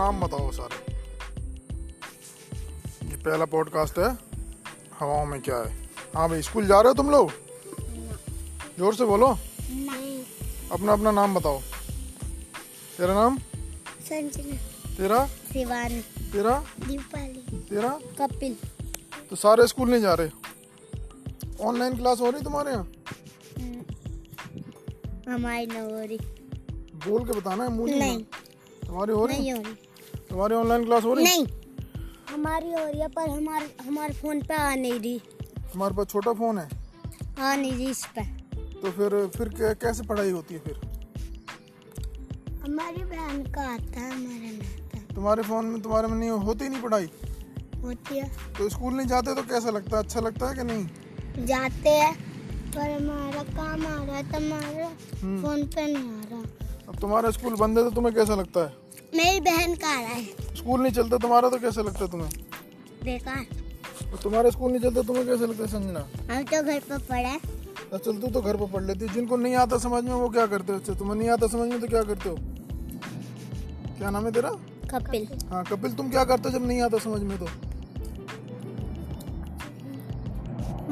नाम बताओ सारे। ये पहला पॉडकास्ट है हवाओं में क्या है? हाँ भाई स्कूल जा रहे हो तुम लोग? ज़ोर से बोलो। नहीं। अपना अपना नाम बताओ। तेरा नाम? संजना। तेरा? शिवानी तेरा? दीपाली। तेरा? कपिल। तो सारे स्कूल नहीं जा रहे? ऑनलाइन क्लास हो रही तुम्हारे यहाँ? हमारी न हो रही। बोल के बताना है मुझे नहीं तुम्हारी हो रही? नहीं हो रही। तुम्हारी ऑनलाइन क्लास हो रही? नहीं। हमारी हो रही है पर हमारे हमारे फ़ोन पे आ नहीं रही। तुम्हारे पास छोटा फ़ोन है। आ नहीं रही इस पे। तो फिर फिर कैसे पढ़ाई होती है फिर? हमारी बहन का आता है हमारा आता तुम्हारे फ़ोन में तुम्हारे में नहीं होती नहीं पढ़ाई? होती है। तो स्कूल नहीं जाते तो कैसा लगता है? अच्छा लगता है कि नहीं? जाते हैं पर हमारा काम आ रहा है तो हमारा हम्म। फ़ोन पे नहीं आ रहा। अब तुम्हारा स्कूल बंद है तो तुम्हें कैसा लगता है? मेरी बहन का आ रहा है। स्कूल नहीं चलता तुम्हारा तो कैसा लगता है तुम्हें? बेकार। तो तुम्हारा स्कूल नहीं चलता तुम्हें कैसा लगता है संजना हम तो घर पर पढ़े। तो चलते तो घर पर पढ़ लेती। जिनको नहीं आता समझ में वो क्या करते हो? अच्छा तुम्हें नहीं आता समझ में तो क्या करते हो? क्या नाम है तेरा? कपिल। हाँ कपिल तुम क्या करते हो जब नहीं आता समझ में तो?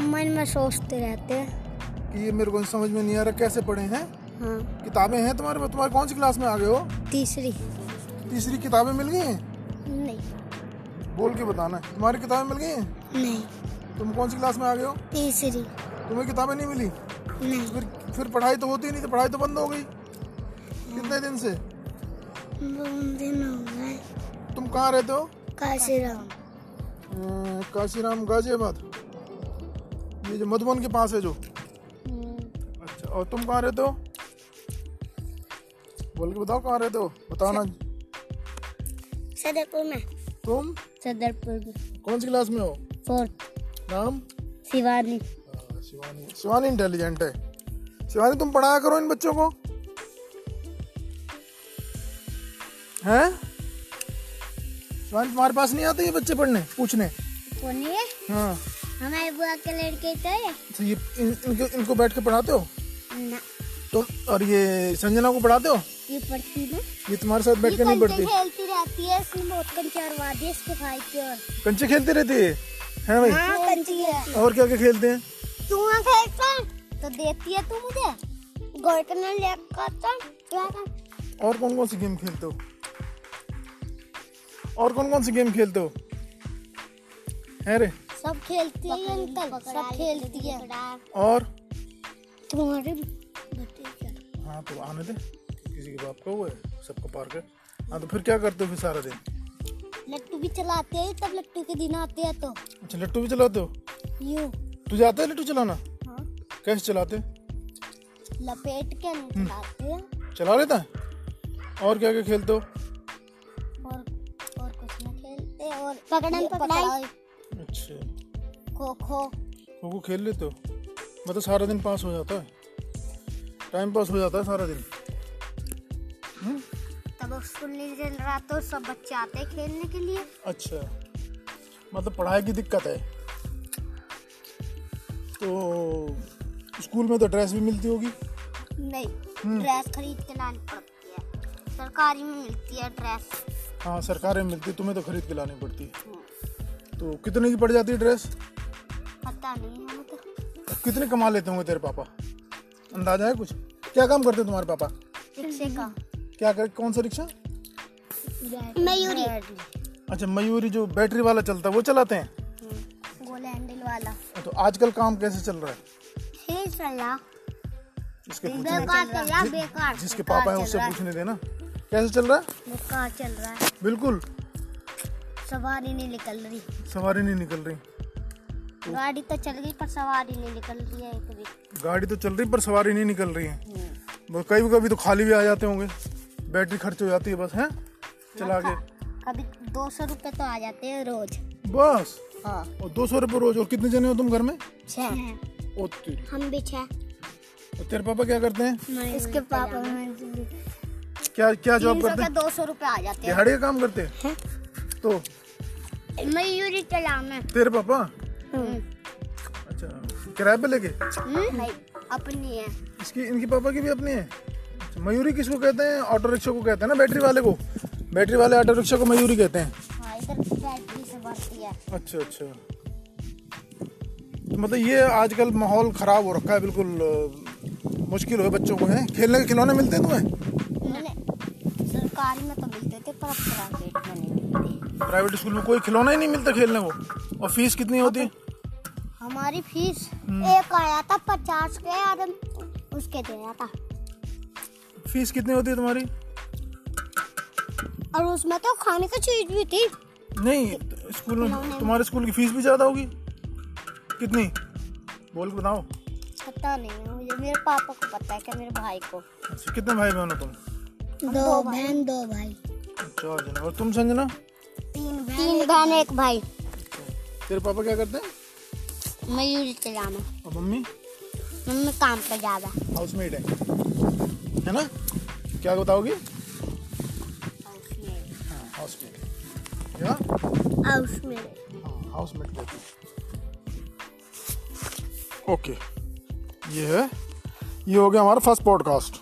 मन में सोचते रहते हैं। कि ये मेरे को समझ में नहीं आ रहा कैसे पढ़े हैं? हाँ। किताबें हैं तुम्हारे पास? तुम्हारे कौन सी क्लास में आ गए हो? तीसरी। तीसरी किताबें मिल गई हैं? नहीं। बोल के बताना तुम्हारी किताबें मिल गई हैं? नहीं। तुम कौन सी क्लास में आ गए हो? तीसरी। तुम्हें किताबें नहीं मिली? नहीं। फिर फिर पढ़ाई तो होती नहीं तो पढ़ाई तो बंद हो गई। कितने दिन से? दिन हो गए। तुम कहाँ रहते हो? काशीराम। अं, काशीराम गाजियाबाद। ये जो मधुबन के पास है जो। अच्छा और तुम कहाँ रहते हो? बोल के बताओ कहाँ रहते हो? बताओ ना सदरपुर में। तुम? सदरपुर में। कौन सी क्लास में हो? फोर्थ। नाम? शिवानी। शिवानी। शिवानी इंटेलिजेंट है। शिवानी तुम पढ़ाया करो इन बच्चों को। हैं? शिवानी तुम्हारे पास नहीं आते ये बच्चे पढ़ने पूछने? कौन है हाँ। हमारे बुआ के लड़के तो है तो ये इन, इनको इनको बैठ के पढ़ाते हो? ना। तुम और ये संजना को पढ़ाते हो? ये पढ़ती ना ये तुम्हारे साथ बैठ के नहीं पढ़ती? खेलती रहती है इसने बहुत कंचे अरवा दिए इसके भाई की और कंचे खेलती रहती है? हैं भाई? हाँ कंची है। और क्या क्या खेलते हैं? तू वहाँ खेलता तो देती है तू मुझे। गोल करने लेकर आता क्या कर? और कौन कौन सी गेम खेलते हो? और कौन कौन सी गेम खेलते हो? है रे? सब खेलती है अंकल सब खेलती है। और? तुम्हारे हाँ तो आने दे। किसी के बाप का हुआ है सबको पार कर हाँ तो फिर क्या करते हो फिर सारा दिन? लट्टू भी चलाते हैं तब लट्टू के दिन आते हैं तो। अच्छा लट्टू भी चलाते हो? यूँ। तुझे आता है लट्टू चलाना? हाँ। कैसे चलाते लपेट के नहीं चलाते हैं। चला लेता है? और क्या क्या खेलते हो? और और कुछ ना खेलते और पकड़न पकड़ाई। अच्छा। खो खो खो खो खेल लेते हो? मतलब सारा दिन पास हो जाता है? टाइम पास हो जाता है सारा दिन? हम्म? तब स्कूल नहीं चल रहा तो सब बच्चे आते हैं खेलने के लिए। अच्छा। मतलब पढ़ाई की दिक्कत है? तो स्कूल में तो ड्रेस भी मिलती होगी? नहीं हम्म। ड्रेस खरीद के लानी पड़ती है। सरकारी में मिलती है ड्रेस। हाँ सरकारें मिलती है तुम्हें तो खरीद के लानी पड़ती है। तो कितने की पड़ जाती है ड्रेस? पता नहीं हमें तो कितने कमा लेते होंगे तेरे पापा? अंदाज़ा है कुछ? क्या काम करते तुम्हारे पापा? रिक्शे का। क्या कर कौन सा रिक्शा? मयूरी। अच्छा मयूरी जो बैटरी वाला चलता है वो चलाते हैं? गोल हैंडल वाला। तो आजकल काम कैसे चल रहा है? चल। रहा इसके पूछने बेकार रहा जिसके पापा हैं उससे पूछने देना। कैसे चल रहा है? बेकार चल रहा है। बिल्कुल। सवारी नहीं निकल रही। सवारी नहीं निकल रही। गाड़ी तो चल गई पर सवारी नहीं निकल रही है एक भी। गाड़ी तो चल रही पर सवारी नहीं निकल रही है। वो कभी कभी तो खाली भी आ जाते होंगे। बैटरी खर्च हो जाती है बस है? चला के। कभी दो सौ रूपए तो आ जाते हैं रोज। बस? हाँ। और दो सौ रुपये रोज और कितने जने हो तुम घर में? छः ओ तेरी। हम भी छह। और तेरे पापा क्या करते हैं? इसके पापा क्या क्या जॉब करते हैं? दो सौ रूपए आ जाते दिहाड़ी का काम करते हैं? तो? हैं मयूरी चला मैं तेरे पापा? अच्छा किराए पे लेके? अपनी है। इसकी इनकी पापा की भी अपनी है? मयूरी किसको कहते हैं? ऑटो रिक्शा को कहते हैं ना बैटरी वाले को? बैटरी वाले ऑटो रिक्शा को मयूरी कहते हैं। हाँ है। अच्छा अच्छा। तो मतलब ये आजकल माहौल खराब हो रखा है बिल्कुल मुश्किल हो बच्चों को है? खेलने के खिलौने मिलते हैं तुम्हें? सरकारी में तो मिलते थे पर प्राइवेट में नहीं मिलते। प्राइवेट स्कूल में कोई खिलौना ही नहीं मिलता खेलने को। और फ़ीस कितनी होती है? हमारी फ़ीस हम्म। एक आया था पचास के और उसके दिया था। फ़ीस कितनी होती है तुम्हारी? और उसमें तो खाने की चीज़ भी थी। नहीं स्कूल में तुम्हारे स्कूल की फ़ीस भी ज़्यादा होगी? कितनी? बोल के बताओ। पता नहीं है मुझे मेरे पापा को पता है कि मेरे भाई को। अच्छा कितने भाई बहन हो तुम? दो बहन दो भाई। चार जन और तुम संजना? तीन बहन तीन बहन एक भाई। तेरे पापा क्या करते हैं? मयूरी चलाना। और मम्मी? मम्मी काम पर ज़्यादा। हाउसमेट है। है ना? क्या बताओगी? हाँ हाउसमेट क्या हाउस मेट हाँ हाउसमेट कहते हैं। ओके। ये है ये हो गया हमारा फ़र्स्ट पॉडकास्ट